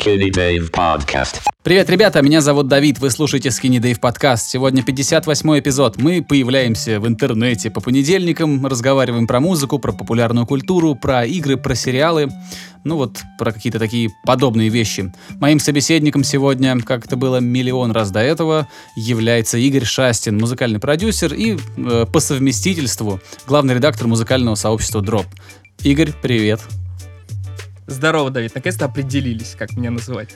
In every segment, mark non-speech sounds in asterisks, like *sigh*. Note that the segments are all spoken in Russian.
Skinny Dave Podcast. Привет, ребята, меня зовут Давид, вы слушаете Skinny Dave подкаст. Сегодня 58 эпизод. Мы появляемся в интернете по понедельникам, разговариваем про музыку, про популярную культуру, про игры, про сериалы, ну вот про какие-то такие подобные вещи. Моим собеседником сегодня, как это было миллион раз до этого, является Игорь Шастин, музыкальный продюсер и э, по совместительству главный редактор музыкального сообщества Drop. Игорь, привет. Здорово, Давид, наконец-то определились, как меня называть.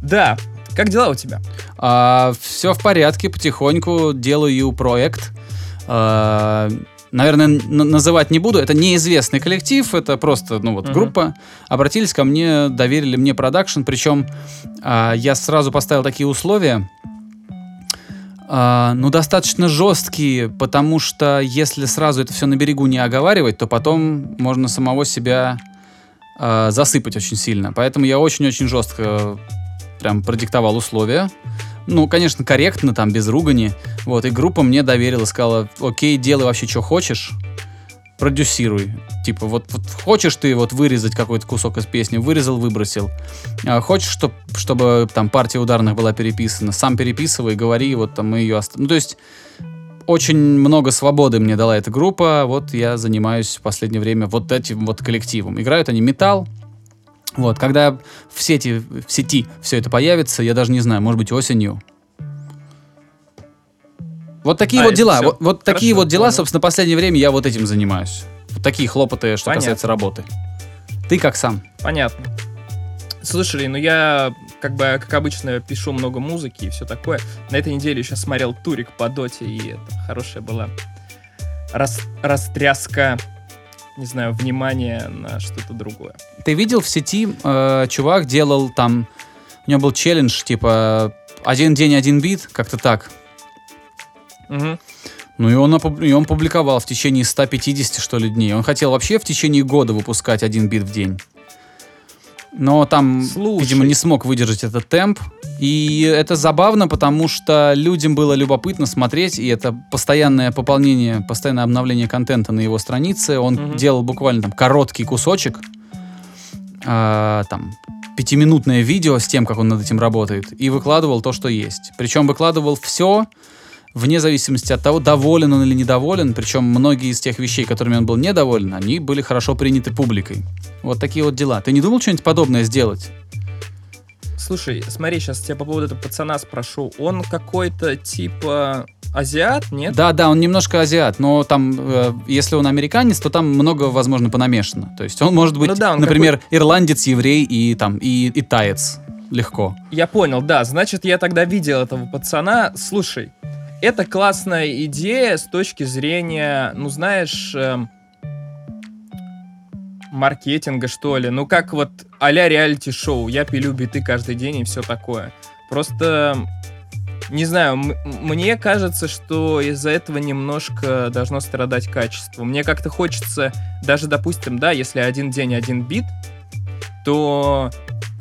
Да, как дела у тебя? А, все в порядке, потихоньку делаю проект. А, наверное, называть не буду. Это неизвестный коллектив, это просто, ну вот, uh-huh. группа. Обратились ко мне, доверили мне продакшн, причем а, я сразу поставил такие условия. Uh, ну, достаточно жесткие, потому что если сразу это все на берегу не оговаривать, то потом можно самого себя э, засыпать очень сильно. Поэтому я очень-очень жестко прям продиктовал условия. Ну, конечно, корректно, там, без ругани. Вот, и группа мне доверила, сказала, окей, делай вообще, что хочешь, продюсируй. Типа, вот, вот хочешь ты вот вырезать какой-то кусок из песни, вырезал, выбросил. А хочешь, чтоб, чтобы там партия ударных была переписана, сам переписывай, говори, вот там мы ее... Ост... Ну, то есть очень много свободы мне дала эта группа. Вот я занимаюсь в последнее время вот этим вот коллективом. Играют они металл. Вот, когда в сети, в сети все это появится, я даже не знаю, может быть, осенью. Вот такие а, вот дела. Вот, вот такие вот дела, понял. собственно, в последнее время я вот этим занимаюсь. Вот такие хлопоты, что Понятно. касается работы. Ты как сам? Понятно. Слушали, ну я, как бы, как обычно, пишу много музыки и все такое. На этой неделе еще смотрел турик по доте, и это хорошая была рас, растряска, не знаю, внимания на что-то другое. Ты видел в сети, э, чувак делал там, у него был челлендж, типа, один день, один бит, как-то так. Угу. Ну и он, и он публиковал в течение 150, что ли, дней. Он хотел вообще в течение года выпускать один бит в день. Но там, Слушай. видимо, не смог выдержать этот темп. И это забавно, потому что людям было любопытно смотреть, и это постоянное пополнение, постоянное обновление контента на его странице. Он угу. делал буквально там короткий кусочек, э, там, пятиминутное видео с тем, как он над этим работает, и выкладывал то, что есть. Причем выкладывал все, вне зависимости от того, доволен он или недоволен, причем многие из тех вещей, которыми он был недоволен, они были хорошо приняты публикой. Вот такие вот дела. Ты не думал что-нибудь подобное сделать? Слушай, смотри, сейчас тебя по поводу этого пацана спрошу. Он какой-то типа азиат, нет? Да, да, он немножко азиат, но там, э, если он американец, то там много, возможно, понамешано. То есть он может быть, ну, да, он например, какой... ирландец, еврей и там и, и таец легко. Я понял, да. Значит, я тогда видел этого пацана. Слушай, это классная идея с точки зрения, ну, знаешь, э, маркетинга, что ли. Ну, как вот а-ля реалити-шоу. Я пилю биты каждый день и все такое. Просто, не знаю, мне кажется, что из-за этого немножко должно страдать качество. Мне как-то хочется, даже, допустим, да, если один день один бит, то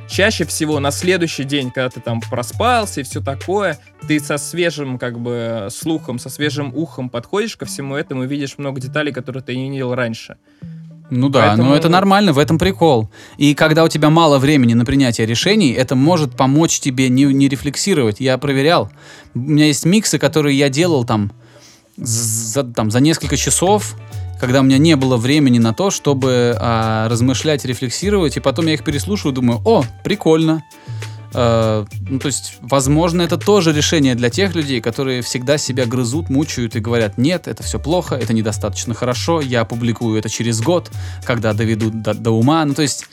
чаще всего на следующий день, когда ты там проспался и все такое, ты со свежим как бы слухом, со свежим ухом подходишь ко всему этому и видишь много деталей, которые ты не видел раньше. Ну да, Поэтому... но это нормально, в этом прикол. И когда у тебя мало времени на принятие решений, это может помочь тебе не, не рефлексировать. Я проверял. У меня есть миксы, которые я делал там за, там, за несколько часов, когда у меня не было времени на то, чтобы а, размышлять, рефлексировать, и потом я их переслушиваю, думаю, о, прикольно. А, ну, то есть, возможно, это тоже решение для тех людей, которые всегда себя грызут, мучают и говорят, нет, это все плохо, это недостаточно хорошо, я опубликую это через год, когда доведут до, до ума. Ну, то есть,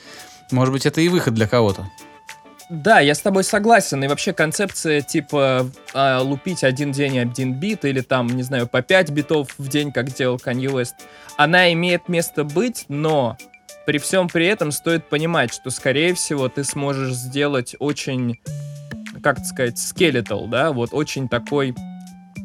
может быть, это и выход для кого-то. Да, я с тобой согласен. И вообще концепция типа э, лупить один день один бит или там, не знаю, по 5 битов в день, как делал Kanye West, она имеет место быть, но при всем при этом стоит понимать, что, скорее всего, ты сможешь сделать очень, как сказать, скелетал, да, вот очень такой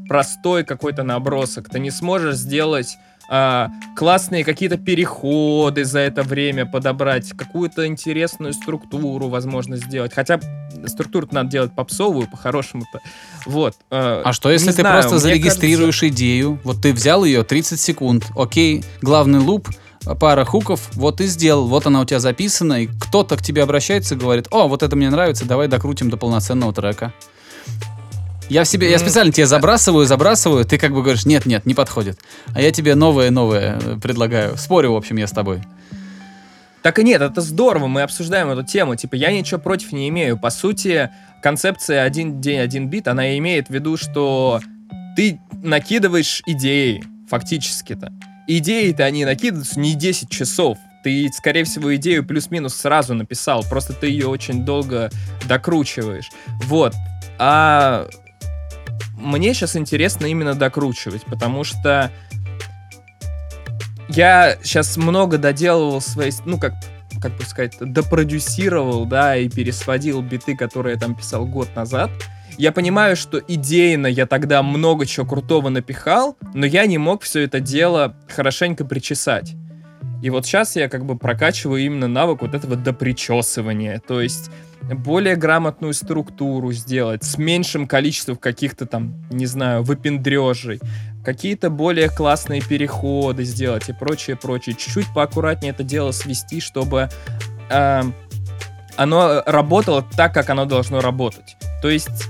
простой какой-то набросок. Ты не сможешь сделать а, классные какие-то переходы за это время подобрать, какую-то интересную структуру, возможно, сделать. Хотя структуру надо делать попсовую, по-хорошему-то. Вот. Э, а что, если ты знаю, просто зарегистрируешь кажется... идею? Вот ты взял ее 30 секунд, окей, главный луп, пара хуков, вот и сделал, вот она у тебя записана, и кто-то к тебе обращается и говорит, о, вот это мне нравится, давай докрутим до полноценного трека. Я в себе, я специально тебе забрасываю, забрасываю, ты как бы говоришь, нет, нет, не подходит. А я тебе новое-новое э, предлагаю. Спорю, в общем, я с тобой. Так и нет, это здорово, мы обсуждаем эту тему. Типа, я ничего против не имею. По сути, концепция «один день, один бит», она имеет в виду, что ты накидываешь идеи, фактически-то. Идеи-то они накидываются не 10 часов. Ты, скорее всего, идею плюс-минус сразу написал, просто ты ее очень долго докручиваешь. Вот. А мне сейчас интересно именно докручивать, потому что я сейчас много доделывал свои, ну как, как бы сказать, допродюсировал, да, и пересводил биты, которые я там писал год назад. Я понимаю, что идейно я тогда много чего крутого напихал, но я не мог все это дело хорошенько причесать. И вот сейчас я как бы прокачиваю именно навык вот этого допричесывания. То есть более грамотную структуру сделать, с меньшим количеством каких-то там, не знаю, выпендрежей, какие-то более классные переходы сделать и прочее, прочее. Чуть-чуть поаккуратнее это дело свести, чтобы э, оно работало так, как оно должно работать. То есть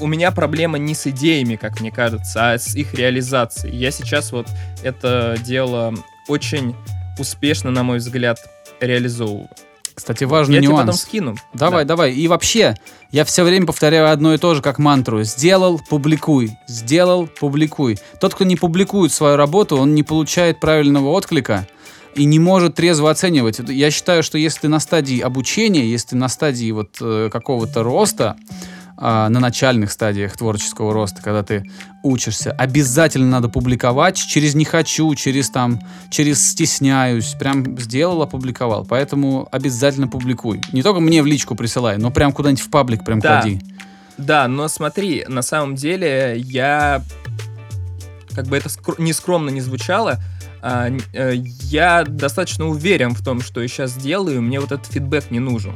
у меня проблема не с идеями, как мне кажется, а с их реализацией. Я сейчас вот это дело очень успешно, на мой взгляд, реализовываю. Кстати, важный Я нюанс. тебе потом скину. Давай, Да. давай. И вообще, я все время повторяю одно и то же, как мантру. Сделал, публикуй. Сделал, публикуй. Тот, кто не публикует свою работу, он не получает правильного отклика и не может трезво оценивать. Я считаю, что если ты на стадии обучения, если ты на стадии вот э, какого-то роста, на начальных стадиях творческого роста, когда ты учишься, обязательно надо публиковать через не хочу, через там, через стесняюсь, прям сделал, опубликовал. Поэтому обязательно публикуй. Не только мне в личку присылай, но прям куда-нибудь в паблик прям Да. клади. Да, но смотри, на самом деле я, как бы это скр- не скромно не звучало, а, э, я достаточно уверен в том, что я сейчас делаю, мне вот этот фидбэк не нужен.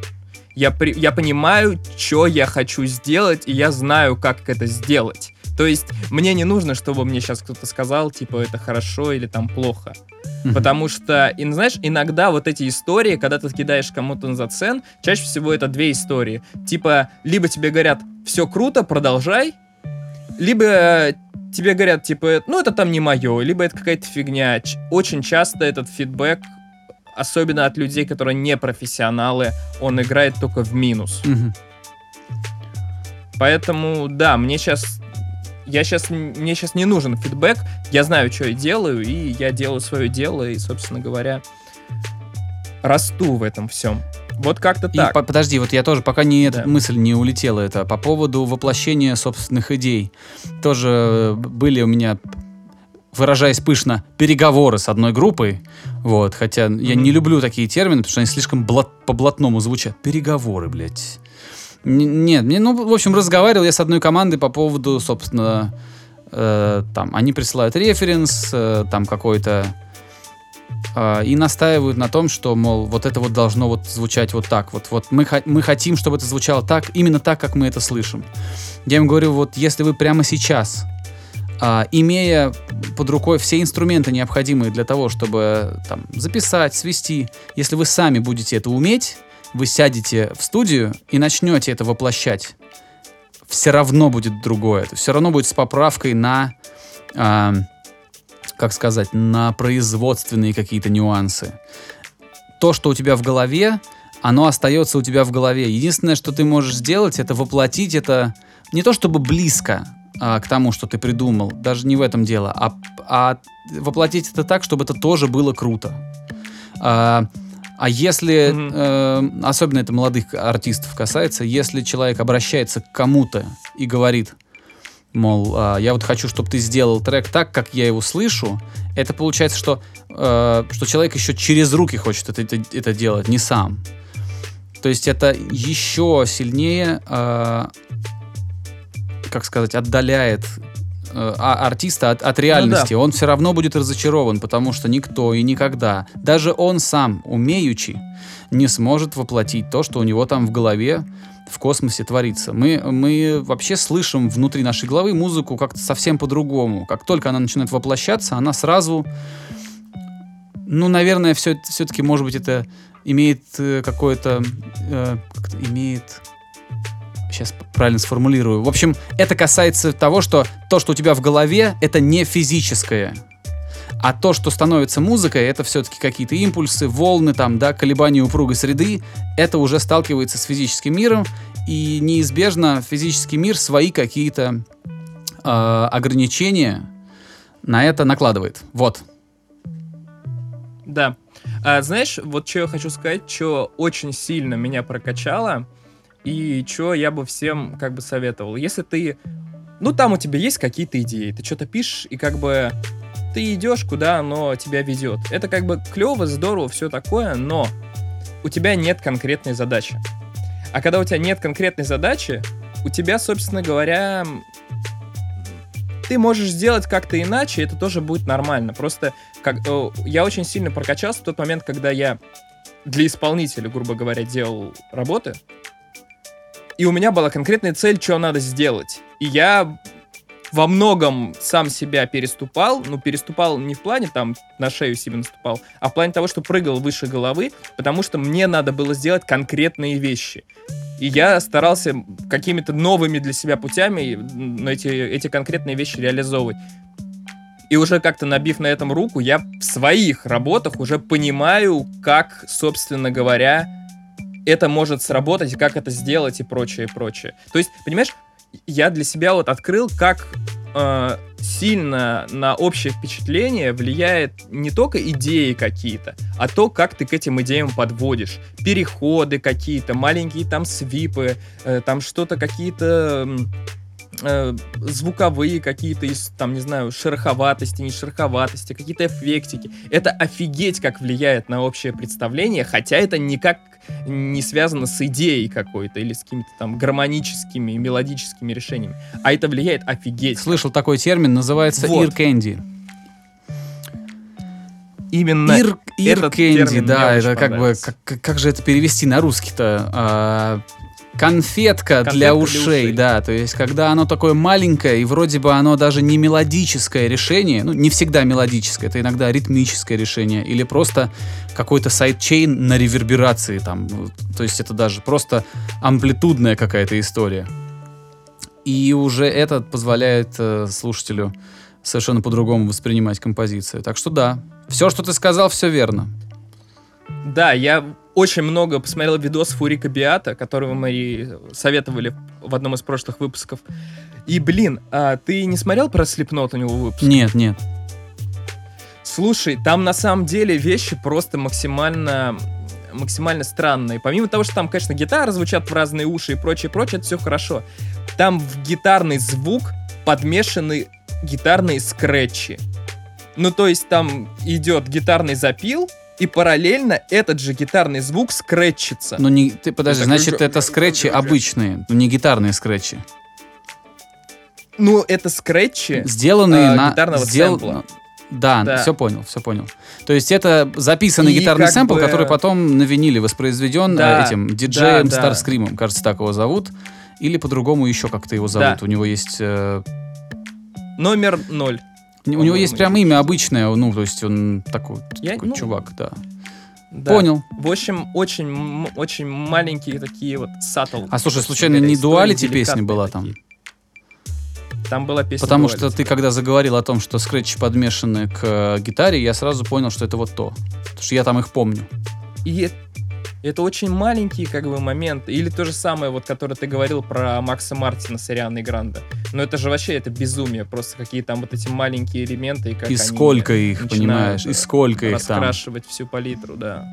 Я, при- я понимаю, что я хочу сделать, и я знаю, как это сделать. То есть мне не нужно, чтобы мне сейчас кто-то сказал, типа, это хорошо или там плохо. Мгм. Потому что, и, знаешь, иногда вот эти истории, когда ты кидаешь кому-то на зацен, чаще всего это две истории. Типа, либо тебе говорят, все круто, продолжай, либо э, тебе говорят, типа, ну это там не мое, либо это какая-то фигня. Очень часто этот фидбэк, особенно от людей, которые не профессионалы, он играет только в минус. Мгм. Поэтому, да, мне сейчас... Я сейчас, мне сейчас не нужен фидбэк, я знаю, что я делаю, и я делаю свое дело, и, собственно говоря, расту в этом всем. Вот как-то И так. по- подожди, вот я тоже, пока не эта Да. мысль не улетела, это по поводу воплощения собственных идей. Тоже э, были у меня, выражаясь пышно, переговоры с одной группой. Вот, хотя я Мгм. не люблю такие термины, потому что они слишком блат- по-блатному звучат. Переговоры, блядь. Н- Нет, мне, ну, в общем, разговаривал я с одной командой по поводу, собственно, э, там, они присылают референс, э, там какой-то, э, и настаивают на том, что, мол, вот это вот должно вот звучать вот так. Вот, вот мы, мы хотим, чтобы это звучало так, именно так, как мы это слышим. Я им говорю, вот если вы прямо сейчас, а, имея под рукой все инструменты, необходимые для того, чтобы там, записать, свести, если вы сами будете это уметь, вы сядете в студию и начнете это воплощать, все равно будет другое. Все равно будет с поправкой на, а, как сказать, на производственные какие-то нюансы. То, что у тебя в голове, оно остается у тебя в голове. Единственное, что ты можешь сделать, это воплотить это не то чтобы близко а, к тому, что ты придумал, даже не в этом дело, а, а воплотить это так, чтобы это тоже было круто. А, а если, Мгм. э, особенно это молодых артистов касается, если человек обращается к кому-то и говорит, мол, а, я вот хочу, чтобы ты сделал трек так, как я его слышу, это получается, что, э, что человек еще через руки хочет это, это, это делать, не сам. То есть это еще сильнее, э, как сказать, отдаляет э, а- артиста от, от реальности. Он все равно будет разочарован, потому что никто и никогда, даже он сам, умеючи, не сможет воплотить то, что у него там в голове в космосе творится. Мы, мы вообще слышим внутри нашей головы музыку как-то совсем по-другому. Как только она начинает воплощаться, она сразу Ну, наверное, все, все-таки, может быть, это имеет э, какое-то... э, как-то имеет... Сейчас правильно сформулирую. В общем, это касается того, что то, что у тебя в голове, это не физическое. А то, что становится музыкой, это все-таки какие-то импульсы, волны, там, да, колебания упругой среды. Это уже сталкивается с физическим миром, и неизбежно физический мир свои какие-то э, ограничения на это накладывает. Вот. Да. А, знаешь, вот что я хочу сказать, что очень сильно меня прокачало, и что я бы всем как бы советовал. Если ты... Ну, там у тебя есть какие-то идеи, ты что-то пишешь, и как бы ты идешь, куда оно тебя ведет. Это как бы клево, здорово, все такое, но у тебя нет конкретной задачи. А когда у тебя нет конкретной задачи, у тебя, собственно говоря, ты можешь сделать как-то иначе, это тоже будет нормально. Просто как, э, я очень сильно прокачался в тот момент, когда я для исполнителя, грубо говоря, делал работы, и у меня была конкретная цель, что надо сделать. И я во многом сам себя переступал, ну, переступал не в плане там на шею себе наступал, а в плане того, что прыгал выше головы, потому что мне надо было сделать конкретные вещи. И я старался какими-то новыми для себя путями эти, эти конкретные вещи реализовывать. И уже как-то набив на этом руку, я в своих работах уже понимаю, как, собственно говоря, это может сработать, как это сделать и прочее, и прочее. То есть, понимаешь, я для себя вот открыл, как э, сильно на общее впечатление влияет не только идеи какие-то, а то, как ты к этим идеям подводишь. Переходы какие-то, маленькие там свипы, э, там что-то какие-то э, звуковые какие-то из, там, не знаю, шероховатости, не шероховатости, какие-то эффектики. Это офигеть как влияет на общее представление, хотя это никак не связано с идеей какой-то или с какими-то там гармоническими, мелодическими решениями. А это влияет офигеть. Слышал такой термин, называется Вот. candy. Именно candy, термин да, это как бы, понравился. как, как- как же это перевести на русский-то? А, конфетка, Конфетка для для ушей, ушей. да, то есть когда оно такое маленькое, и вроде бы оно даже не мелодическое решение, ну, не всегда мелодическое, это иногда ритмическое решение, или просто какой-то sidechain на реверберации там, то есть это даже просто амплитудная какая-то история. И уже это позволяет э, слушателю совершенно по-другому воспринимать композицию. Так что да, все, что ты сказал, все верно. Да, я очень много посмотрел видосов у Рика Биата, которого мы советовали в одном из прошлых выпусков. И, блин, а ты не смотрел про Слепнот у него выпуск? Нет, нет. Слушай, там на самом деле вещи просто максимально максимально странные. Помимо того, что там, конечно, гитары звучат в разные уши и прочее, прочее, это все хорошо. Там в гитарный звук подмешаны гитарные скретчи. Ну, то есть там идет гитарный запил, и параллельно этот же гитарный звук скретчится. Ну не, ты подожди, значит такой- это скретчи обычные, ну не гитарные скретчи, Ну, это скретчи. сделанные а, на гитарного сдел- сэмпла. ну, Да, Да. все понял, все понял. То есть это записанный И гитарный сэмпл, бы- который потом на виниле воспроизведен Да, э, этим диджеем да, да. Старскримом, кажется, так его зовут, или по-другому еще как-то его зовут. Да. У него есть э, Номер ноль. У него есть прям имя обычное, ну то есть он такой, Я- такой ну, чувак, да. Да. Понял. В общем, очень, очень маленькие такие вот саттл. А слушай, случайно не дуалити песня была там? Там была песня Потому Duality. что ты, когда заговорил о том, что скретчи подмешаны к э, гитаре, я сразу понял, что это вот то. Потому что я там их помню. И это очень маленькие как бы моменты. Или то же самое, вот, которое ты говорил про Макса Мартина с Арианой Гранде. Но это же вообще это безумие. Просто какие там вот эти маленькие элементы. И, как и они сколько их, понимаешь? И сколько их там. Раскрашивать всю палитру, да.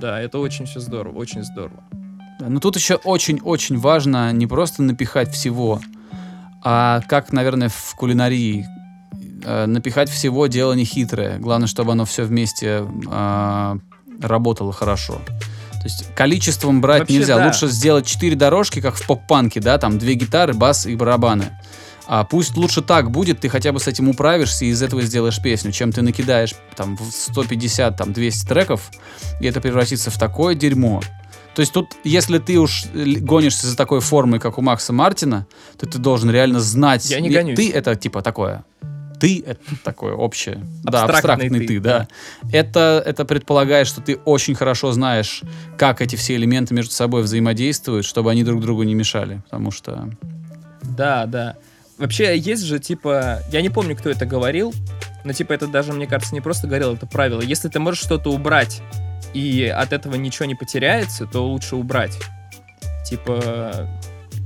Да, это очень все здорово, очень здорово. Да, Но тут еще очень-очень важно не просто напихать всего, а как, наверное, в кулинарии. э, Напихать всего дело не хитрое. Главное, чтобы оно все вместе а, работало хорошо. То есть количеством брать Вообще, нельзя. да. Лучше сделать четыре дорожки, как в поп-панке, да, там две гитары, бас и барабаны. А пусть лучше так будет, ты хотя бы с этим управишься и из этого сделаешь песню, чем ты накидаешь там в 150, там 200 треков, и это превратится в такое дерьмо. То есть тут, если ты уж л- гонишься за такой формой, как у Макса Мартина, то ты должен реально знать. Я не гонюсь. Ты это типа такое. Ты — это такое общее. Да, Абстрактный абстрактный ты, ты, да. Это, это предполагает, что ты очень хорошо знаешь, как эти все элементы между собой взаимодействуют, чтобы они друг другу не мешали. Потому что... Да, да. Вообще, есть же, типа, я не помню, кто это говорил, но, типа, это даже, мне кажется, не просто говорил, это правило. Если ты можешь что-то убрать, и от этого ничего не потеряется, то лучше убрать. Типа,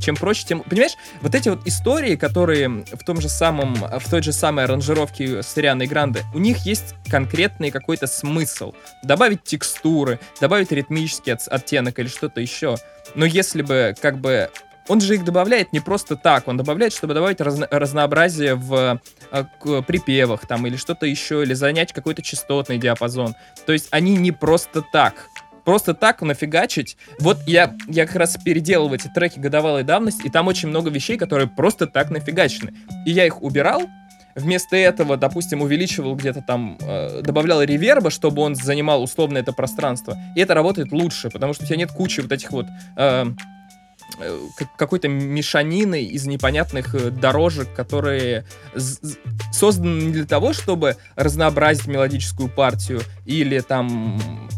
чем проще, тем... Понимаешь, вот эти вот истории, которые в том же самом, в той же самой аранжировке с Рианой Гранде, у них есть конкретный какой-то смысл. Добавить текстуры, добавить ритмический от- оттенок или что-то еще. Но если бы, как бы, он же их добавляет не просто так, он добавляет, чтобы добавить разно- разнообразие в э, к- припевах там или что-то еще, или занять какой-то частотный диапазон. То есть они не просто так. Просто так нафигачить. Вот я, я как раз переделал эти треки годовалой давности, и там очень много вещей, которые просто так нафигачены. И я их убирал, Вместо этого, допустим, увеличивал где-то там, э, добавлял реверба, чтобы он занимал условно это пространство. И это работает лучше, потому что у тебя нет кучи вот этих вот э, э, как- какой-то мешанины из непонятных э, дорожек, которые созданы не для того, чтобы разнообразить мелодическую партию или там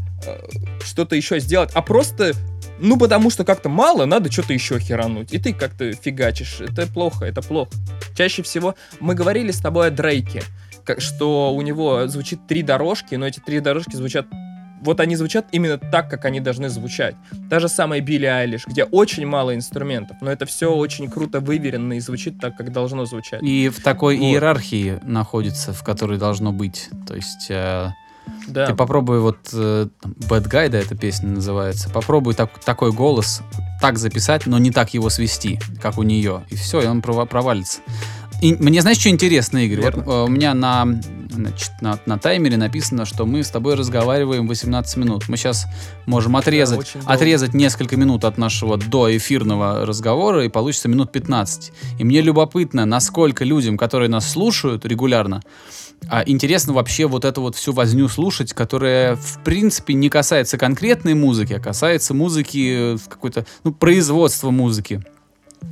что-то еще сделать, а просто ну, потому что как-то мало, надо что-то еще херануть. И ты как-то фигачишь. Это плохо, это плохо. Чаще всего мы говорили с тобой о Дрейке, как- что у него звучит три дорожки, но эти три дорожки звучат вот они звучат именно так, как они должны звучать. Та же самая Билли Айлиш, где очень мало инструментов, но это все очень круто выверено и звучит так, как должно звучать. И в такой Вот. иерархии находится, в которой должно быть. То есть... э, Да. Ты попробуй вот э, Bad Guy, да, эта песня называется. Попробуй так, такой голос так записать, но не так его свести, как у нее. И все, и он прова- провалится. И мне знаешь, что интересно, Игорь? Вот, э, у меня на, значит, на, на таймере написано, что мы с тобой разговариваем 18 минут. Мы сейчас можем отрезать, долго. отрезать несколько минут от нашего доэфирного разговора, и получится минут 15. И мне любопытно, насколько людям, которые нас слушают регулярно, а интересно вообще вот эту вот всю возню слушать, которая, в принципе, не касается конкретной музыки, а касается музыки, э, какой-то, ну, производства музыки.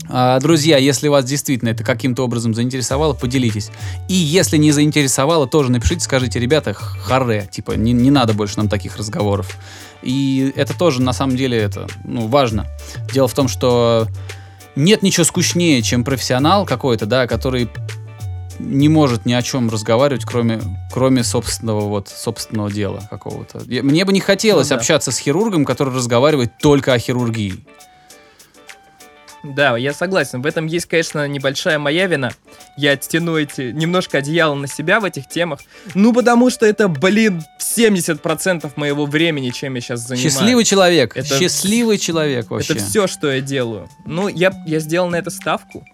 А, друзья, если вас действительно это каким-то образом заинтересовало, поделитесь. И если не заинтересовало, тоже напишите, скажите, ребята, харе, типа, не, не надо больше нам таких разговоров. И это тоже, на самом деле, это, ну, важно. Дело в том, что нет ничего скучнее, чем профессионал какой-то, да, который не может ни о чем разговаривать, кроме, кроме собственного, вот, собственного дела какого-то. Мне бы не хотелось Ну да. общаться с хирургом, который разговаривает только о хирургии. Да, я согласен. В этом есть, конечно, небольшая моя вина. Я оттяну эти немножко одеяло на себя в этих темах. Ну, потому что это, блин, 70% моего времени, чем я сейчас занимаюсь. Счастливый человек. Это- Счастливый человек вообще. Это все, что я делаю. Ну, я, я сделал на это ставку.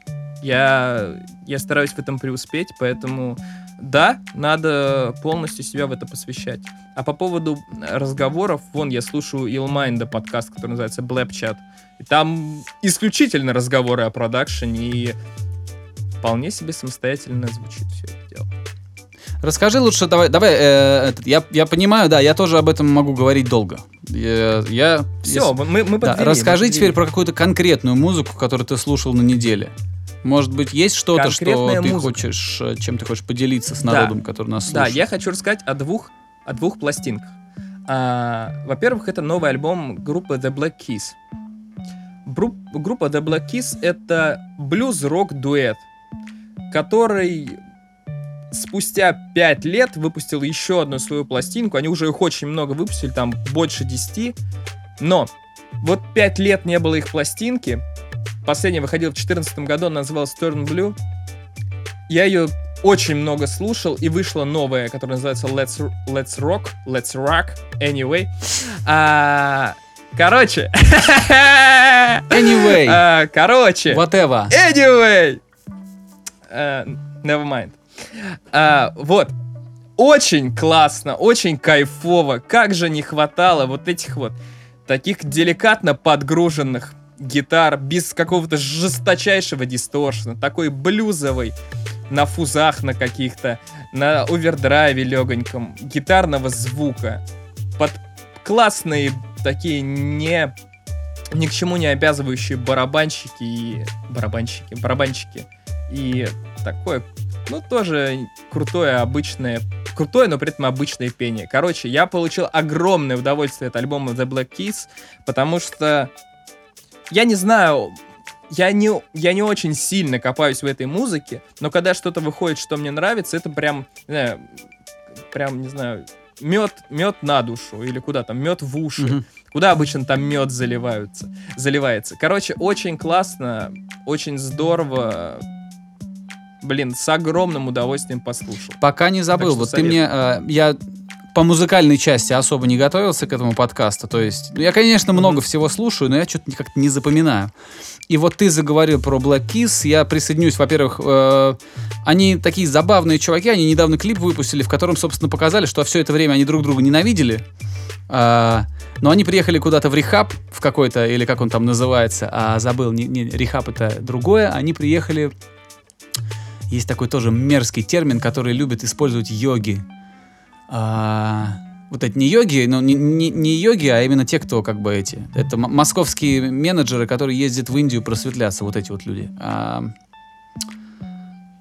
Я, я стараюсь в этом преуспеть, поэтому да, надо полностью себя в это посвящать. А по поводу разговоров, вон я слушаю Illmind подкаст, который называется Blab Chat. И там исключительно разговоры о продакшене, и вполне себе самостоятельно звучит все это дело. Расскажи лучше, давай, давай, э, этот, я, я понимаю, да, я тоже об этом могу говорить долго. Я, я- Все, если- мы, мы да, подвели, расскажи мы теперь подвели. про какую-то конкретную музыку, которую ты слушал на неделе. Может быть, есть что-то, что ты музыка. хочешь, э, чем ты хочешь поделиться с Да. народом, который нас Да, слушает? я хочу рассказать о двух, о двух пластинках. А, во-первых, это новый альбом группы The Black Keys. Бру- группа The Black Keys — это блюз-рок-дуэт, который спустя пять лет выпустил еще одну свою пластинку. Они уже их очень много выпустили, там больше 10. Но вот пять лет не было их пластинки. Последняя выходила в 2014 году, она называлась Turn Blue. Я ее очень много слушал, и вышла новая, которая называется Let's, Let's Rock, Let's Rock, Anyway. А, короче. Anyway. А, короче. Whatever. Anyway. Uh, never mind. А, вот. Очень классно, очень кайфово. Как же не хватало вот этих вот таких деликатно подгруженных гитар без какого-то жесточайшего дисторшена, такой блюзовый, на фузах на каких-то, на овердрайве легоньком, гитарного звука, под классные такие не ни к чему не обязывающие барабанщики и барабанщики, барабанщики и такое ну, тоже крутое, обычное, крутое, но при этом обычное пение. Короче, я получил огромное удовольствие от альбома The Black Keys, потому что, я не знаю, я не, я не очень сильно копаюсь в этой музыке, но когда что-то выходит, что мне нравится, это прям, не знаю, прям, не знаю, мед, мед на душу или куда там, мед в уши. Mm-hmm. Куда обычно там мед заливаются, заливается. Короче, очень классно, очень здорово. Блин, с огромным удовольствием послушал. Пока не забыл, вот совет. ты мне, э, я по музыкальной части особо не готовился к этому подкасту. То есть, ну, я, конечно, много всего слушаю, но я что-то как-то не запоминаю. И вот ты заговорил про Black Kiss, я присоединюсь. Во-первых, э, они такие забавные чуваки, они недавно клип выпустили, в котором, собственно, показали, что все это время они друг друга ненавидели. Э, но они приехали куда-то в рехаб, в какой-то, или как он там называется, а забыл, не, не, рехаб это другое. Они приехали... Есть такой тоже мерзкий термин, который любят использовать йоги. А, вот эти не йоги, ну не, не, не йоги, а именно те, кто как бы эти. Это московские менеджеры, которые ездят в Индию просветляться, вот эти вот люди. А...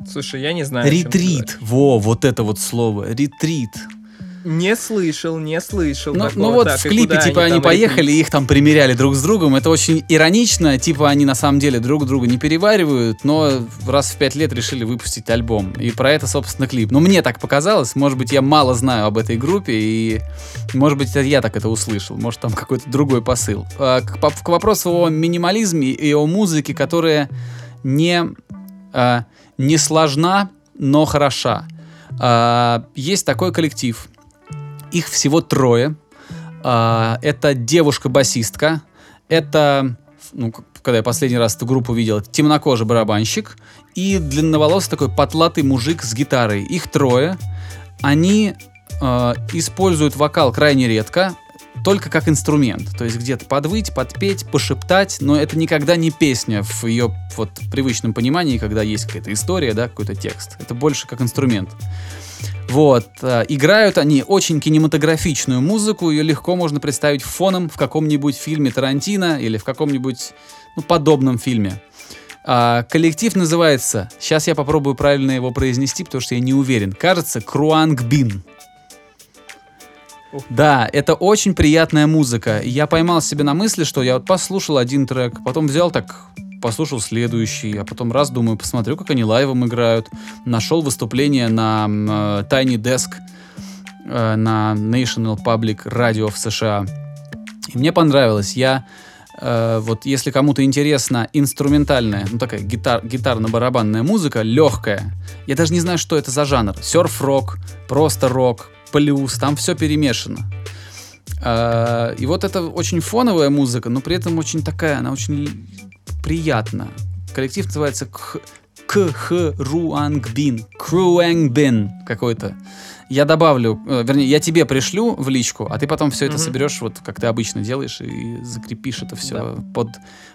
Слушай, я не знаю. Ретрит. Во, вот это вот слово. Ретрит. Не слышал, не слышал. Ну, ну вот так, в клипе, типа, они, они поехали, их там примеряли друг с другом. Это очень иронично. Типа, они на самом деле друг друга не переваривают, но раз в пять лет решили выпустить альбом. И про это, собственно, клип. Но мне так показалось. Может быть, я мало знаю об этой группе, и, может быть, я так это услышал. Может, там какой-то другой посыл. А, к, к вопросу о минимализме и о музыке, которая не, а, не сложна, но хороша. А, есть такой коллектив их всего трое. А, это девушка-басистка. Это, ну, когда я последний раз эту группу видел, темнокожий барабанщик и длинноволосый такой потлатый мужик с гитарой. Их трое. Они э, используют вокал крайне редко, только как инструмент. То есть где-то подвыть, подпеть, пошептать, но это никогда не песня в ее вот привычном понимании, когда есть какая-то история, да, какой-то текст. Это больше как инструмент. Вот. Э, играют они очень кинематографичную музыку, ее легко можно представить фоном в каком-нибудь фильме Тарантино или в каком-нибудь ну, подобном фильме. А, коллектив называется, сейчас я попробую правильно его произнести, потому что я не уверен, кажется, Круангбин. Да, это очень приятная музыка. Я поймал себя на мысли, что я вот послушал один трек, потом взял так послушал следующий, а потом раз думаю, посмотрю, как они лайвом играют. Нашел выступление на э, Tiny Desk э, на National Public Radio в США. И мне понравилось. Я э, вот если кому-то интересна инструментальная, ну такая гитар, гитарно-барабанная музыка, легкая. Я даже не знаю, что это за жанр. Серф-рок, просто рок, плюс, там все перемешано. Uh, и вот это очень фоновая музыка, но при этом очень такая, она очень приятно. Коллектив называется Кхруангбин. Круангбин какой-то. Я добавлю, э, вернее, я тебе пришлю в личку, а ты потом все это mm-hmm. соберешь, вот как ты обычно делаешь, и закрепишь это все да. под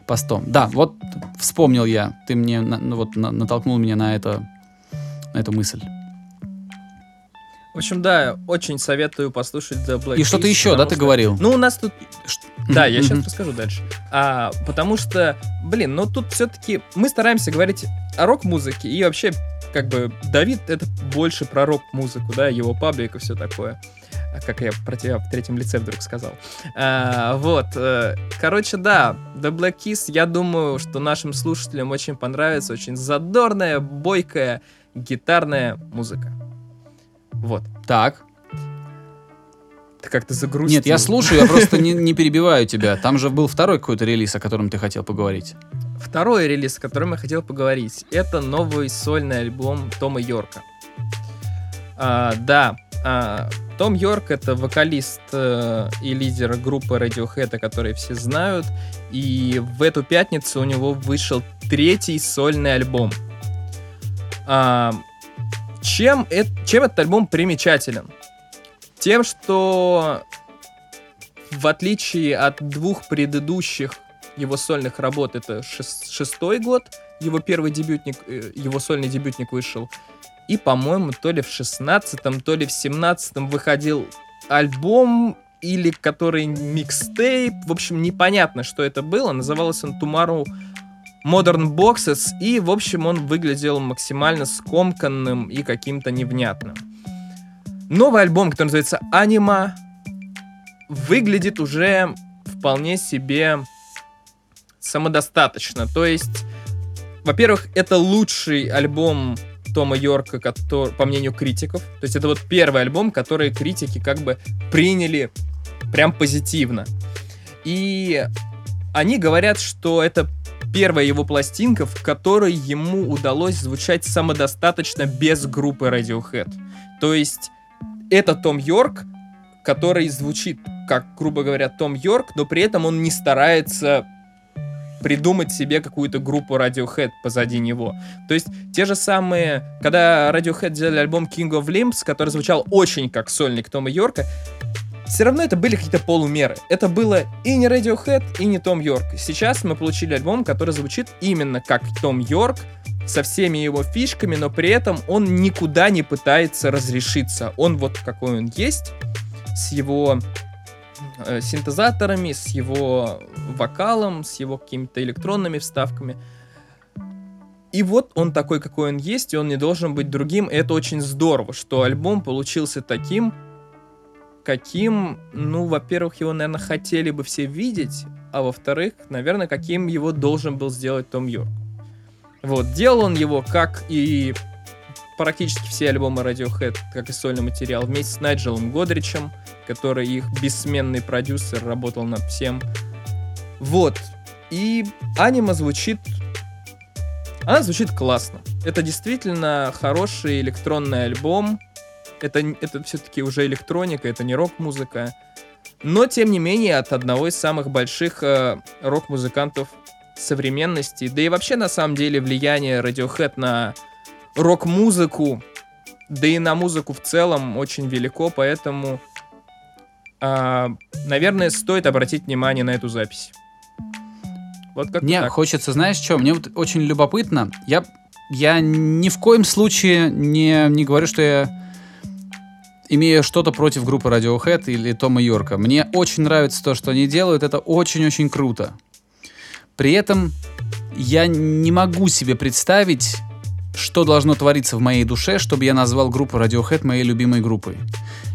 постом. Да, вот вспомнил я, ты мне ну, вот натолкнул меня на это, на эту мысль. В общем, да, очень советую послушать The Black И что-то еще, да, ты говорил? Ну, у нас тут... Да, я сейчас расскажу дальше. А, потому что, блин, ну тут все-таки мы стараемся говорить о рок-музыке, и вообще, как бы, Давид это больше про рок-музыку, да, его паблик и все такое. Как я про тебя в третьем лице вдруг сказал. А, вот. Э, короче, да, The Black Kiss, я думаю, что нашим слушателям очень понравится. Очень задорная, бойкая, гитарная музыка. Вот. Так. Ты как-то загрузил. Нет, я слушаю, я просто не, не перебиваю тебя. Там же был второй какой-то релиз, о котором ты хотел поговорить. Второй релиз, о котором я хотел поговорить, это новый сольный альбом Тома Йорка. А, да, а, Том Йорк это вокалист э, и лидер группы Radiohead, который все знают. И в эту пятницу у него вышел третий сольный альбом. А, чем, это, чем этот альбом примечателен? Тем, что в отличие от двух предыдущих его сольных работ, это шестой год, его первый дебютник, э, его сольный дебютник вышел, и, по-моему, то ли в шестнадцатом, то ли в семнадцатом выходил альбом, или который микстейп, в общем, непонятно, что это было, назывался он Tomorrow Modern Boxes, и, в общем, он выглядел максимально скомканным и каким-то невнятным. Новый альбом, который называется Анима, выглядит уже вполне себе самодостаточно. То есть, во-первых, это лучший альбом Тома Йорка, который, по мнению критиков. То есть это вот первый альбом, который критики как бы приняли прям позитивно. И они говорят, что это первая его пластинка, в которой ему удалось звучать самодостаточно без группы Radiohead. То есть это Том Йорк, который звучит как, грубо говоря, Том Йорк, но при этом он не старается придумать себе какую-то группу Radiohead позади него. То есть те же самые, когда Radiohead делали альбом King of Limbs, который звучал очень как сольник Тома Йорка, все равно это были какие-то полумеры. Это было и не Radiohead, и не Том Йорк. Сейчас мы получили альбом, который звучит именно как Том Йорк, со всеми его фишками, но при этом он никуда не пытается разрешиться. Он вот какой он есть, с его э, синтезаторами, с его вокалом, с его какими-то электронными вставками. И вот он такой, какой он есть, и он не должен быть другим. И это очень здорово, что альбом получился таким, каким, ну, во-первых, его, наверное, хотели бы все видеть, а во-вторых, наверное, каким его должен был сделать Том Йорк. Вот, делал он его, как и практически все альбомы Radiohead, как и сольный материал, вместе с Найджелом Годричем, который их бессменный продюсер, работал над всем. Вот. И анима звучит... Она звучит классно. Это действительно хороший электронный альбом, это, это все-таки уже электроника, это не рок-музыка. Но, тем не менее, от одного из самых больших э, рок-музыкантов современности, да и вообще, на самом деле, влияние Radiohead на рок-музыку, да и на музыку в целом очень велико, поэтому, э, наверное, стоит обратить внимание на эту запись. Вот как Мне так. хочется, знаешь что, мне вот очень любопытно, я, я ни в коем случае не, не говорю, что я имею что-то против группы Radiohead или Тома Йорка. Мне очень нравится то, что они делают, это очень-очень круто. При этом я не могу себе представить, что должно твориться в моей душе, чтобы я назвал группу Radiohead моей любимой группой.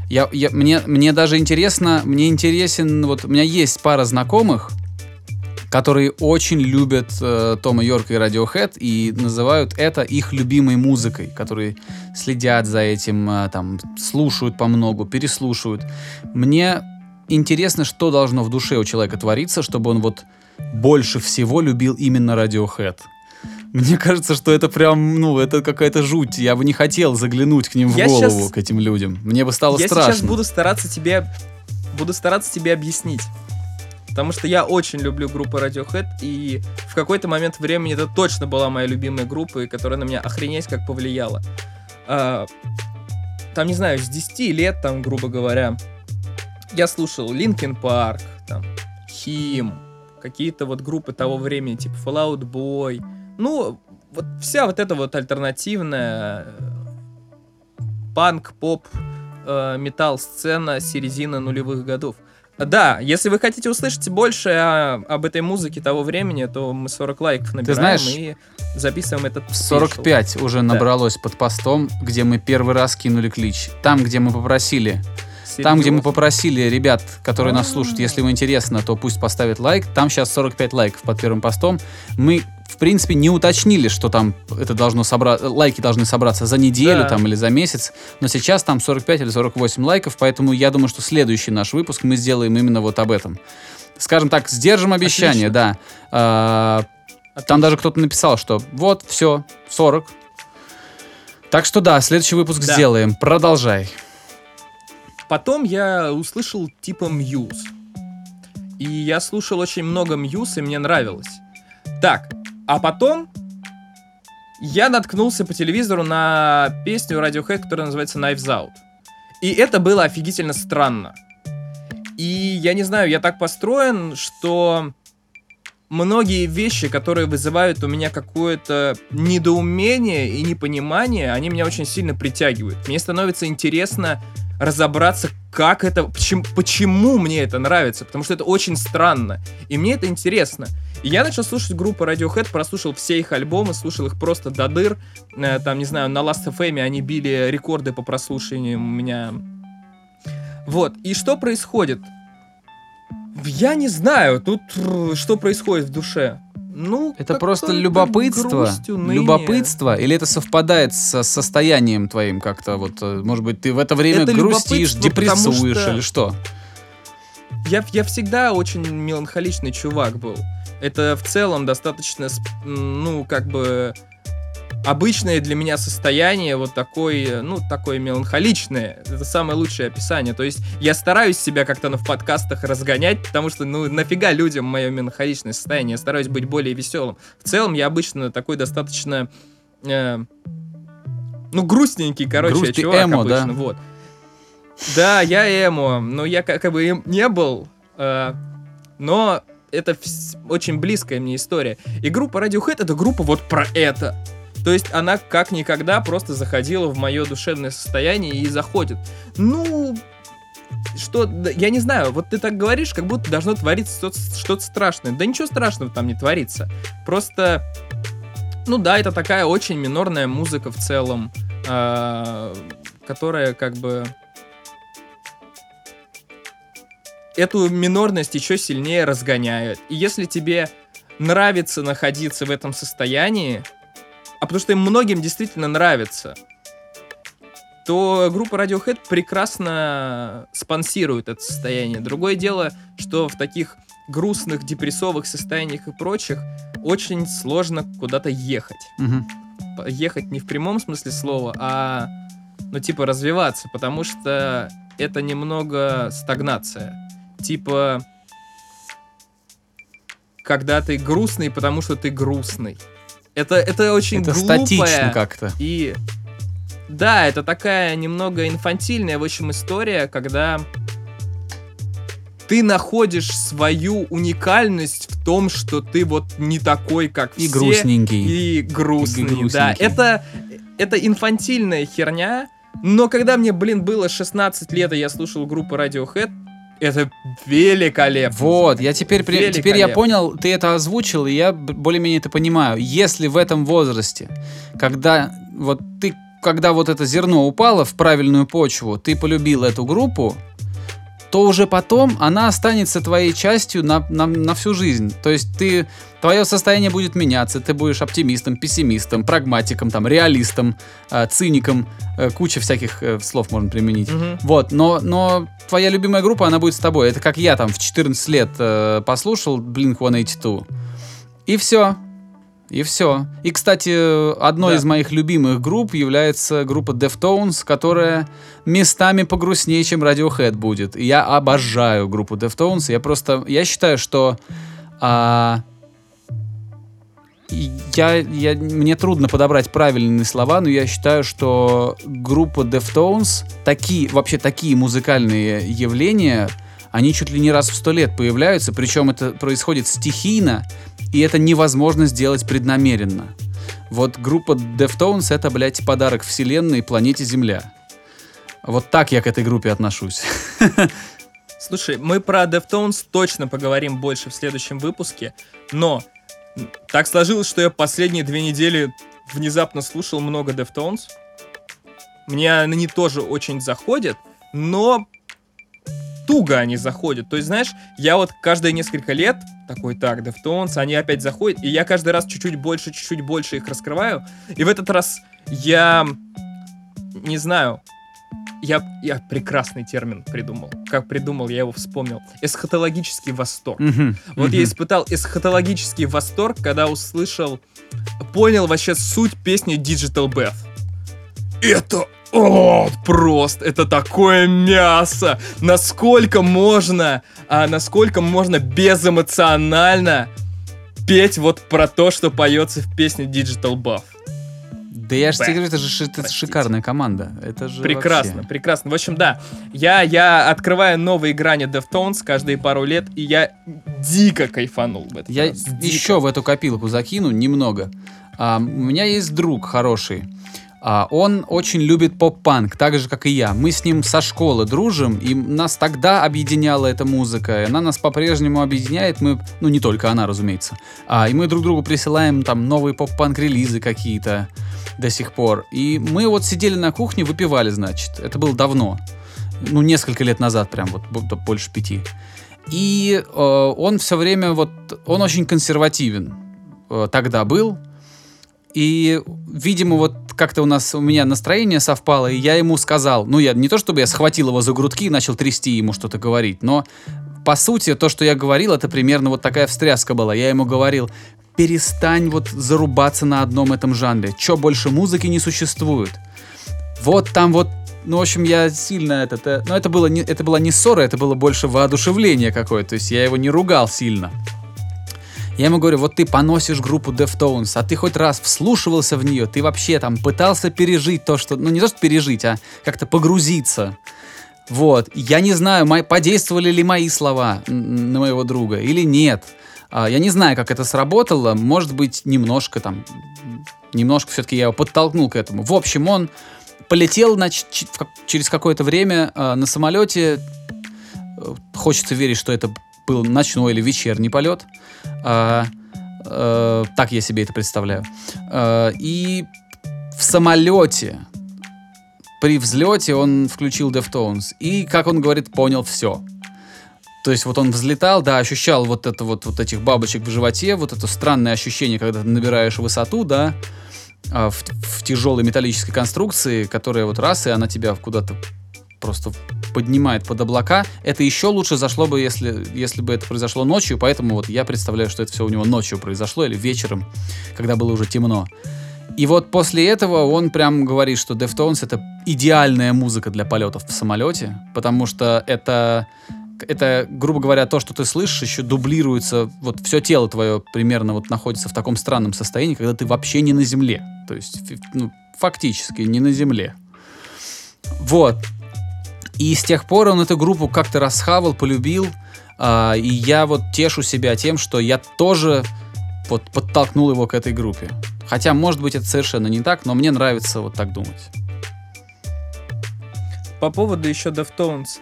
Я, я, мне, мне даже интересно, мне интересен, вот у меня есть пара знакомых, которые очень любят э, Тома Йорка и Radiohead и называют это их любимой музыкой, которые следят за этим, э, там, слушают по многу, переслушивают. Мне интересно, что должно в душе у человека твориться, чтобы он вот больше всего любил именно Radiohead. Мне кажется, что это прям, ну, это какая-то жуть. Я бы не хотел заглянуть к ним в я голову, сейчас... к этим людям. Мне бы стало я страшно. Я сейчас буду стараться тебе, буду стараться тебе объяснить. Потому что я очень люблю группу Radiohead, и в какой-то момент времени это точно была моя любимая группа, и которая на меня охренеть как повлияла. А, там, не знаю, с 10 лет, там, грубо говоря, я слушал Linkin Park, там, Him, какие-то вот группы того времени, типа Fallout Boy. Ну, вот вся вот эта вот альтернативная э, панк, поп, э, металл сцена середины нулевых годов. Да, если вы хотите услышать больше о, об этой музыке того времени, то мы 40 лайков набираем Ты знаешь, и записываем этот 45 спешл. уже набралось да. под постом, где мы первый раз кинули клич. Там, где мы попросили Серьезно? Там, где мы попросили ребят, которые нас слушают, если им интересно, то пусть поставят лайк. Там сейчас 45 лайков под первым постом. Мы в принципе, не уточнили, что там это должно собраться, лайки должны собраться за неделю да. там или за месяц, но сейчас там 45 или 48 лайков, поэтому я думаю, что следующий наш выпуск мы сделаем именно вот об этом. Скажем так, сдержим обещание, Отлично. да. А, там даже кто-то написал, что вот, все, 40. Так что да, следующий выпуск да. сделаем. Продолжай. Потом я услышал типа Мьюз. И я слушал очень много Мьюз, и мне нравилось. Так, а потом я наткнулся по телевизору на песню Radiohead, которая называется Knives Out. И это было офигительно странно. И я не знаю, я так построен, что многие вещи, которые вызывают у меня какое-то недоумение и непонимание, они меня очень сильно притягивают. Мне становится интересно разобраться, как это, почему, почему мне это нравится, потому что это очень странно, и мне это интересно. И я начал слушать группу Radiohead, прослушал все их альбомы, слушал их просто до дыр, э, там, не знаю, на Last FM они били рекорды по прослушиванию у меня. Вот, и что происходит? Я не знаю, тут что происходит в душе. Ну, это просто любопытство, любопытство, или это совпадает со состоянием твоим как-то вот, э, может быть, ты в это время это грустишь, депрессуешь что или что? Я, я всегда очень меланхоличный чувак был. Это в целом достаточно, ну, как бы обычное для меня состояние, вот такое, ну, такое меланхоличное. Это самое лучшее описание. То есть я стараюсь себя как-то в подкастах разгонять, потому что, ну, нафига людям мое меланхоличное состояние. Я стараюсь быть более веселым. В целом я обычно такой достаточно... Э, ну, грустненький, короче, Грусть чувак эмо, обычно. Да? Вот. Да, я эмо, но я как бы им не был. Э, но это очень близкая мне история. И группа Radiohead это группа вот про это. То есть она как никогда просто заходила в мое душевное состояние и заходит. Ну, что, я не знаю, вот ты так говоришь, как будто должно твориться что-то страшное. Да ничего страшного там не творится. Просто, ну да, это такая очень минорная музыка в целом, э, которая как бы эту минорность еще сильнее разгоняет. И если тебе нравится находиться в этом состоянии, а потому что им многим действительно нравится, то группа Radiohead прекрасно спонсирует это состояние. Другое дело, что в таких грустных, депрессовых состояниях и прочих очень сложно куда-то ехать. Угу. Ехать не в прямом смысле слова, а, ну, типа, развиваться, потому что это немного стагнация. Типа, когда ты грустный, потому что ты грустный. Это, это очень это глупая. статично как-то. И да, это такая немного инфантильная, в общем, история, когда ты находишь свою уникальность в том, что ты вот не такой, как и все. Грустненький. И грустный. И грустненький. Да, это, это инфантильная херня, но когда мне, блин, было 16 лет, и я слушал группу Radiohead, это великолепно. Вот, я теперь, при, теперь я понял, ты это озвучил, и я более-менее это понимаю. Если в этом возрасте, когда вот ты, когда вот это зерно упало в правильную почву, ты полюбил эту группу, то уже потом она останется твоей частью на, на, на всю жизнь. То есть ты, твое состояние будет меняться, ты будешь оптимистом, пессимистом, прагматиком, там, реалистом, э, циником, э, куча всяких э, слов можно применить. Угу. Вот, но, но твоя любимая группа, она будет с тобой. Это как я там в 14 лет э, послушал Blink-182. И все. И все. И, кстати, одной да. из моих любимых групп является группа Deftones, которая местами погрустнее, чем Radiohead будет. И я обожаю группу Deftones. Я просто... Я считаю, что... А, я, я, мне трудно подобрать правильные слова, но я считаю, что группа Deftones, такие, вообще такие музыкальные явления, они чуть ли не раз в сто лет появляются, причем это происходит стихийно, и это невозможно сделать преднамеренно. Вот группа Deftones — это, блядь, подарок вселенной планете Земля. Вот так я к этой группе отношусь. Слушай, мы про Deftones точно поговорим больше в следующем выпуске, но так сложилось, что я последние две недели внезапно слушал много Deftones. Мне они тоже очень заходят, но туго они заходят. То есть, знаешь, я вот каждые несколько лет такой, так, Deftones, они опять заходят, и я каждый раз чуть-чуть больше, чуть-чуть больше их раскрываю. И в этот раз я, не знаю, я, я прекрасный термин придумал. Как придумал, я его вспомнил. Эсхатологический восторг. Mm-hmm. Вот mm-hmm. я испытал эсхатологический восторг, когда услышал, понял вообще суть песни Digital Bath. Это о, просто, это такое мясо! Насколько можно, а, насколько можно безэмоционально петь вот про то, что поется в песне Digital Buff. Да я же тебе говорю, это же это шикарная команда. Это же Прекрасно, вообще... прекрасно. В общем, да, я, я открываю новые грани Deftones каждые пару лет, и я дико кайфанул в этом. Я раз, еще в эту копилку закину немного. А, у меня есть друг хороший, он очень любит поп-панк, так же, как и я. Мы с ним со школы дружим, и нас тогда объединяла эта музыка, и она нас по-прежнему объединяет. Мы, ну, не только она, разумеется. А, и мы друг другу присылаем там новые поп-панк-релизы какие-то до сих пор. И мы вот сидели на кухне, выпивали, значит. Это было давно. Ну, несколько лет назад, прям вот, больше пяти. И э, он все время вот, он очень консервативен э, тогда был. И, видимо, вот как-то у нас, у меня настроение совпало, и я ему сказал, ну, я не то чтобы я схватил его за грудки и начал трясти ему что-то говорить, но, по сути, то, что я говорил, это примерно вот такая встряска была. Я ему говорил, перестань вот зарубаться на одном этом жанре. Че больше музыки не существует. Вот там вот ну, в общем, я сильно этот... Э, но это, было не, это была не ссора, это было больше воодушевление какое-то. То есть я его не ругал сильно. Я ему говорю, вот ты поносишь группу Deftones, а ты хоть раз вслушивался в нее, ты вообще там пытался пережить то, что... Ну, не то, что пережить, а как-то погрузиться. Вот. Я не знаю, мои, подействовали ли мои слова на моего друга или нет. А, я не знаю, как это сработало. Может быть, немножко там... Немножко все-таки я его подтолкнул к этому. В общем, он полетел значит, через какое-то время э, на самолете. Хочется верить, что это был ночной или вечерний полет. А, а, так я себе это представляю. А, и в самолете при взлете он включил Deftones. И, как он говорит, понял все. То есть вот он взлетал, да, ощущал вот это вот, вот этих бабочек в животе, вот это странное ощущение, когда ты набираешь высоту, да, в, в тяжелой металлической конструкции, которая вот раз, и она тебя куда-то просто поднимает под облака. Это еще лучше зашло бы, если, если бы это произошло ночью, поэтому вот я представляю, что это все у него ночью произошло или вечером, когда было уже темно. И вот после этого он прям говорит, что Deftones это идеальная музыка для полетов в самолете, потому что это, это, грубо говоря, то, что ты слышишь, еще дублируется, вот все тело твое примерно вот находится в таком странном состоянии, когда ты вообще не на земле. То есть, ну, фактически не на земле. Вот. И с тех пор он эту группу как-то расхавал, полюбил. А, и я вот тешу себя тем, что я тоже вот подтолкнул его к этой группе. Хотя, может быть, это совершенно не так, но мне нравится вот так думать. По поводу еще Deftones.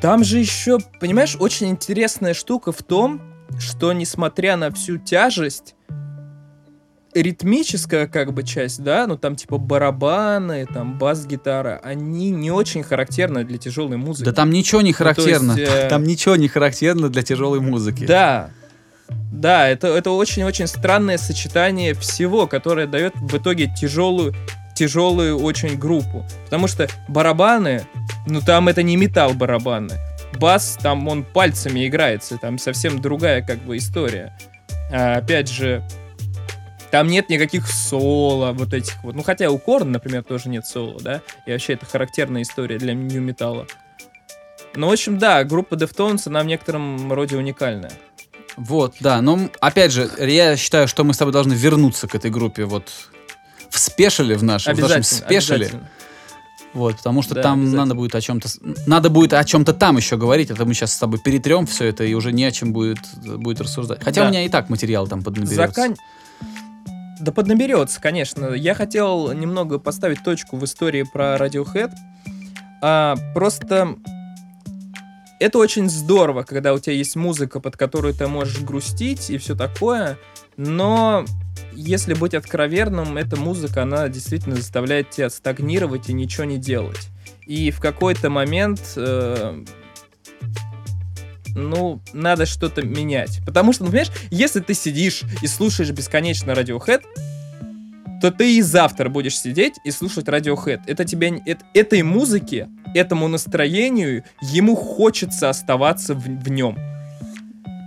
Там же еще, понимаешь, очень интересная штука в том, что несмотря на всю тяжесть, ритмическая как бы часть, да, ну там типа барабаны, там бас-гитара, они не очень характерны для тяжелой музыки. Да там ничего не характерно, ну, есть, э... там ничего не характерно для тяжелой музыки. Да, да, это, это очень-очень странное сочетание всего, которое дает в итоге тяжелую, тяжелую очень группу. Потому что барабаны, ну там это не металл барабаны. Бас, там он пальцами играется, там совсем другая как бы история. А, опять же, там нет никаких соло, вот этих вот. Ну, хотя у Корн, например, тоже нет соло, да? И вообще это характерная история для нью-металла. Ну, в общем, да, группа Deftones, она в некотором роде уникальная. Вот, да, но опять же, я считаю, что мы с тобой должны вернуться к этой группе вот в спешиле в нашем, в нашем спешиле. Вот, потому что да, там надо будет о чем-то, надо будет о чем-то там еще говорить, а то мы сейчас с тобой перетрем все это и уже не о чем будет, будет рассуждать. Хотя да. у меня и так материал там поднаберется. Закан... Да поднаберется, конечно. Я хотел немного поставить точку в истории про Radiohead. А, просто это очень здорово, когда у тебя есть музыка, под которую ты можешь грустить и все такое, но если быть откровенным, эта музыка, она действительно заставляет тебя стагнировать и ничего не делать. И в какой-то момент э, ну, надо что-то менять. Потому что, ну, понимаешь, если ты сидишь и слушаешь бесконечно Radiohead, то ты и завтра будешь сидеть и слушать Radiohead. Это тебе, это, этой музыке, этому настроению, ему хочется оставаться в, в нем.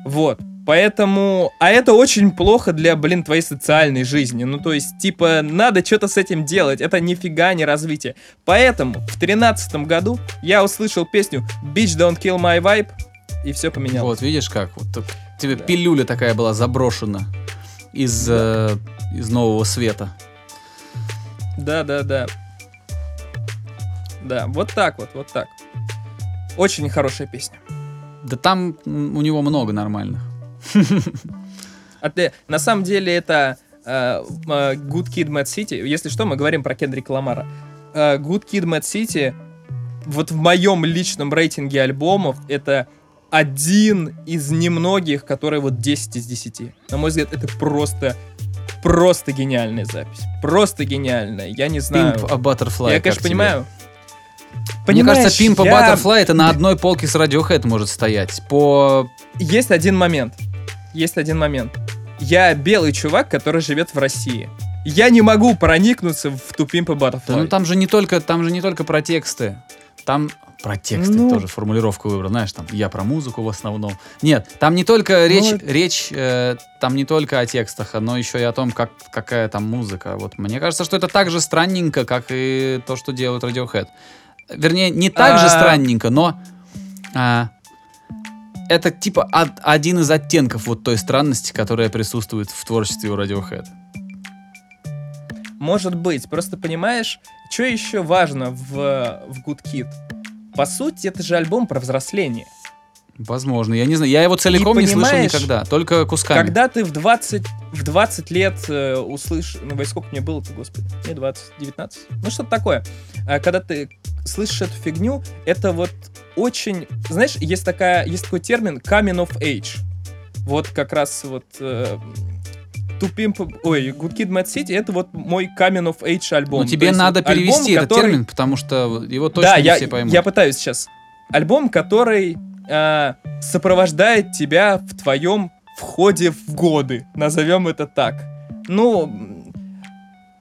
Вот. Поэтому, а это очень плохо для, блин, твоей социальной жизни. Ну, то есть, типа, надо что-то с этим делать. Это нифига не развитие. Поэтому в тринадцатом году я услышал песню Bitch Don't Kill My Vibe и все поменялось. Вот, видишь как? Вот тебе да. пилюля такая была заброшена из, да. э, из нового света. Да, да, да. Да, вот так вот, вот так. Очень хорошая песня. Да там у него много нормальных. А ты, на самом деле это э, э, Good Kid, Mad City, если что, мы говорим про Кендрика Ламара. Э, Good Kid, Mad City, вот в моем личном рейтинге альбомов, это один из немногих, который вот 10 из 10. На мой взгляд, это просто просто гениальная запись. Просто гениальная. Я не знаю. Pimp a Butterfly. я, конечно, понимаю. Мне кажется, a я- Butterfly это на одной полке с Radiohead может стоять. По... Есть один момент. Есть один момент. Я белый чувак, который живет в России. Я не могу проникнуться в ту a Butterfly. Да, ну там же не только, там же не только про тексты. Там про тексты Ну. тоже формулировку выбрал, знаешь, там я про музыку в основном. Нет, там не только речь, Ну, речь, э, там не только о текстах, но еще и о том, как какая там музыка. Вот мне кажется, что это так же странненько, как и то, что делают Radiohead. Вернее, не так же А. странненько, но а, это типа од- один из оттенков вот той странности, которая присутствует в творчестве у Radiohead. Может быть. Просто понимаешь, что еще важно в, в Good Kid? По сути, это же альбом про взросление. Возможно, я не знаю. Я его целиком не слышал никогда, только кусками. Когда ты в 20, в 20 лет э, услышишь... Ну, во сколько мне было-то, господи? Не 20, 19? Ну, что-то такое. А когда ты слышишь эту фигню, это вот очень... Знаешь, есть, такая, есть такой термин coming of age. Вот как раз вот... Э, Pimp- Ой, Good Kid, Mad City, это вот мой coming of age альбом. Ну, То тебе надо вот альбом, перевести этот который- термин, потому что его точно да, не я, все поймут. я пытаюсь сейчас. Альбом, который э, сопровождает тебя в твоем входе в годы, назовем это так. Ну,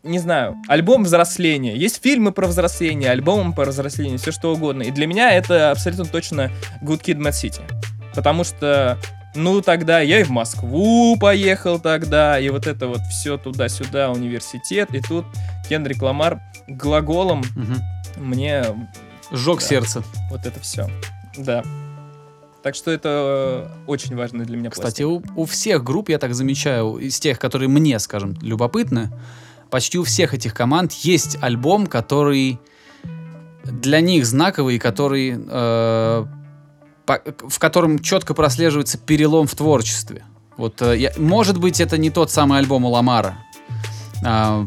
не знаю, альбом взросления. Есть фильмы про взросление, альбомы про взросление, все что угодно. И для меня это абсолютно точно Good Kid, Mad City. Потому что, ну, тогда я и в Москву поехал тогда, и вот это вот все туда-сюда, университет, и тут Кендрик Ламар глаголом Мгм. мне Сжег Да. сердце. вот это все. Да. Так что это э, очень важно для меня. Кстати, у, у всех групп, я так замечаю, из тех, которые мне, скажем, любопытны, почти у всех этих команд есть альбом, который для них знаковый, который, э, в котором четко прослеживается перелом в творчестве. Вот, э, я- может быть, это не тот самый альбом у Ламара. А,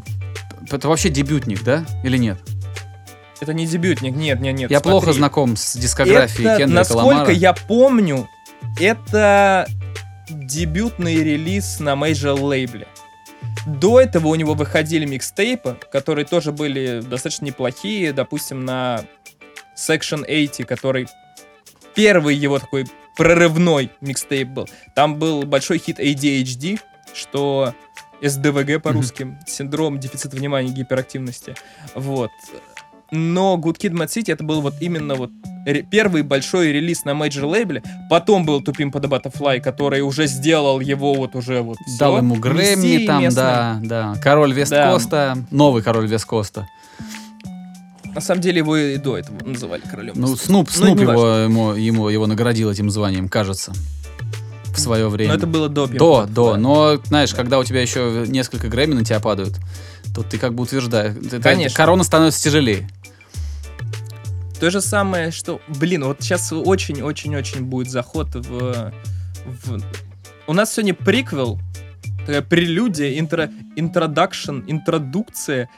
это вообще дебютник, да? Или нет? Это не дебютник, нет, нет, нет. я смотри. плохо знаком с дискографией Это, Кендрика насколько Ламара. я помню, это дебютный релиз на major лейбле. До этого у него выходили микстейпы, которые тоже были достаточно неплохие. Допустим, на Section 80, который первый его такой прорывной микстейп был. Там был большой хит ADHD, что СДВГ по-русски, синдром дефицита внимания и гиперактивности. Вот. Но Good Kid, Mad City это был вот именно вот первый большой релиз на major лейбле. Потом был To Pimp a Butterfly, который уже сделал его вот уже вот всё. Дал ему Грэмми там, местной. да, да. Король West Coast а, новый король West Coast а. На самом деле его и до этого называли королем. Ну. Снуп, Ну, Снуп его, ему, ему, его наградил этим званием, кажется, в свое время. Но это было до До, до. Но, знаешь, когда у тебя еще несколько Грэмми на тебя падают, то ты как бы утверждаешь. Конечно. Корона становится тяжелее. То же самое, что... Блин, вот сейчас очень-очень-очень будет заход в... в- У нас сегодня приквел, такая прелюдия, интро... introduction, интродукция,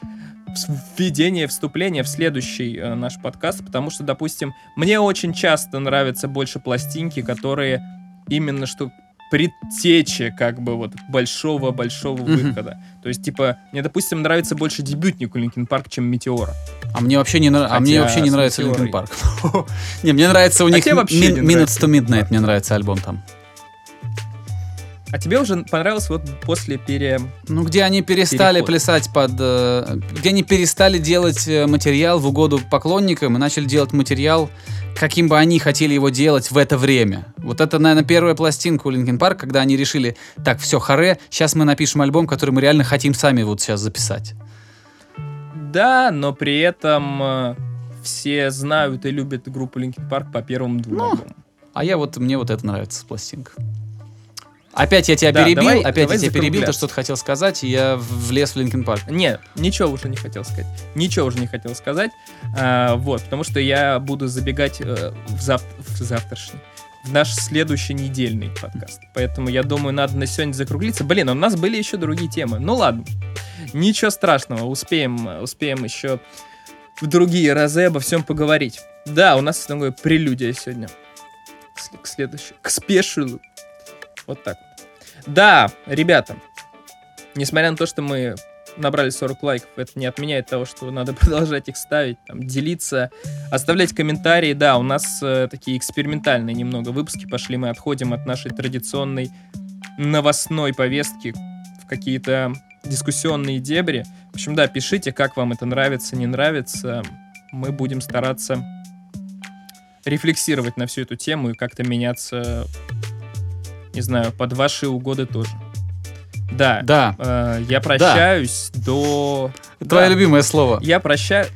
введение, вступление в следующий э, наш подкаст, потому что, допустим, мне очень часто нравятся больше пластинки, которые именно что предтечи как бы вот большого-большого Мгм. выхода. То есть, типа, мне, допустим, нравится больше дебютник у Linkin Park, чем Метеора. А мне вообще не, нра- а Хотя мне вообще не нравится Linkin Park. *laughs* Не, мне нравится у них Min- Minutes to Midnight, мне нравится альбом там. А тебе уже понравилось вот после пере... Ну, где они перестали Переход. плясать под... э, Где они перестали делать э, материал в угоду поклонникам и начали делать материал, каким бы они хотели его делать в это время. Вот это, наверное, первая пластинка у Linkin Park, когда они решили, так, все, харе, сейчас мы напишем альбом, который мы реально хотим сами вот сейчас записать. Да, но при этом э, все знают и любят группу Linkin Park по первым двум Ну, альбомам. А я вот, мне вот это нравится, пластинка. Опять я тебя Да, перебил, давай- опять давай я тебя перебил, ты что-то хотел сказать, и я влез в Linkin Park. Нет, ничего уже не хотел сказать. Ничего уже не хотел сказать. А, вот, потому что я буду забегать э, в, зав- в завтрашний. в наш следующий недельный подкаст. Поэтому я думаю, надо на сегодня закруглиться. Блин, у нас были еще другие темы. Ну ладно, ничего страшного, успеем, успеем еще в другие разы обо всем поговорить. Да, у нас такое прелюдия сегодня. К следующему, к спешилу. Вот так. Да, ребята, несмотря на то, что мы набрали 40 лайков, это не отменяет того, что надо *laughs* продолжать их ставить, там, делиться, оставлять комментарии. Да, у нас э, такие экспериментальные немного выпуски пошли, мы отходим от нашей традиционной новостной повестки в какие-то дискуссионные дебри. В общем, да, пишите, как вам это нравится, не нравится. Мы будем стараться рефлексировать на всю эту тему и как-то меняться, не знаю, под ваши угоды тоже. Да. Да. Э, я прощаюсь до... Твое Да. любимое слово Я прощаю...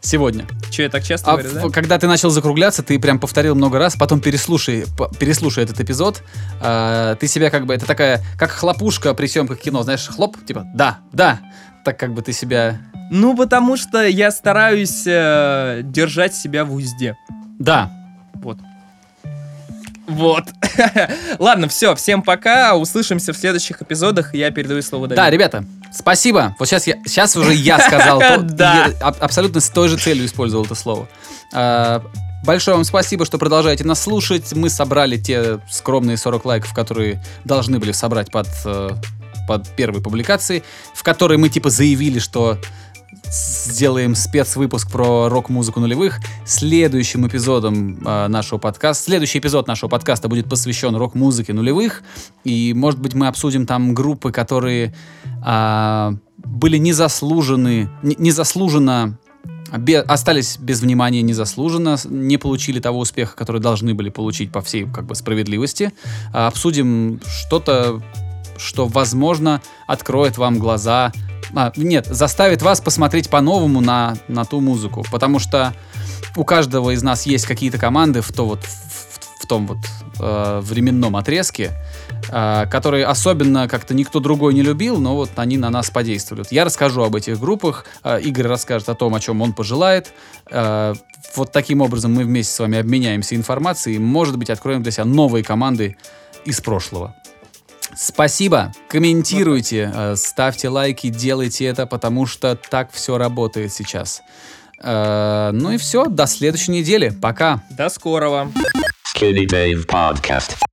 сегодня. Че, я так часто А говорю, да? когда ты начал закругляться, ты прям повторил много раз, потом переслушай, переслушай этот эпизод. А, ты себя как бы, это такая, как хлопушка при съемках кино, знаешь, хлоп, типа, да, да. Так как бы ты себя, Ну, потому что я стараюсь э, держать себя в узде. да. Вот. Вот. *laughs* Ладно, все, всем пока. Услышимся в следующих эпизодах. Я передаю слово Давиду. Да, ребята, спасибо. Вот сейчас, я, сейчас уже я сказал. то- *laughs* Да. абсолютно с той же целью использовал это слово. А, Большое вам спасибо, что продолжаете нас слушать. Мы собрали те скромные 40 лайков, которые должны были собрать под, э, под первой публикацией, в которой мы типа заявили, что сделаем спецвыпуск про рок-музыку нулевых. Следующим эпизодом э, нашего подкаста, следующий эпизод нашего подкаста будет посвящен рок-музыке нулевых. И, может быть, мы обсудим там группы, которые а, были незаслужены, не- незаслуженно бе- остались без внимания незаслуженно, не получили того успеха, который должны были получить по всей как бы справедливости. А, обсудим что-то, что, возможно, откроет вам глаза. А, нет, заставит вас посмотреть по-новому на, на ту музыку. Потому что у каждого из нас есть какие-то команды в, то вот, в, в- том вот э, временном отрезке, э, которые особенно как-то никто другой не любил, но вот они на нас подействуют. Я расскажу об этих группах, э, Игорь расскажет о том, о чем он пожелает. Э, вот таким образом мы вместе с вами обменяемся информацией может быть, откроем для себя новые команды из прошлого. Спасибо, комментируйте, э, ставьте лайки, делайте это, потому что так все работает сейчас. Э, ну и все, до следующей недели. Пока. До скорого. Skinny Dave Podcast.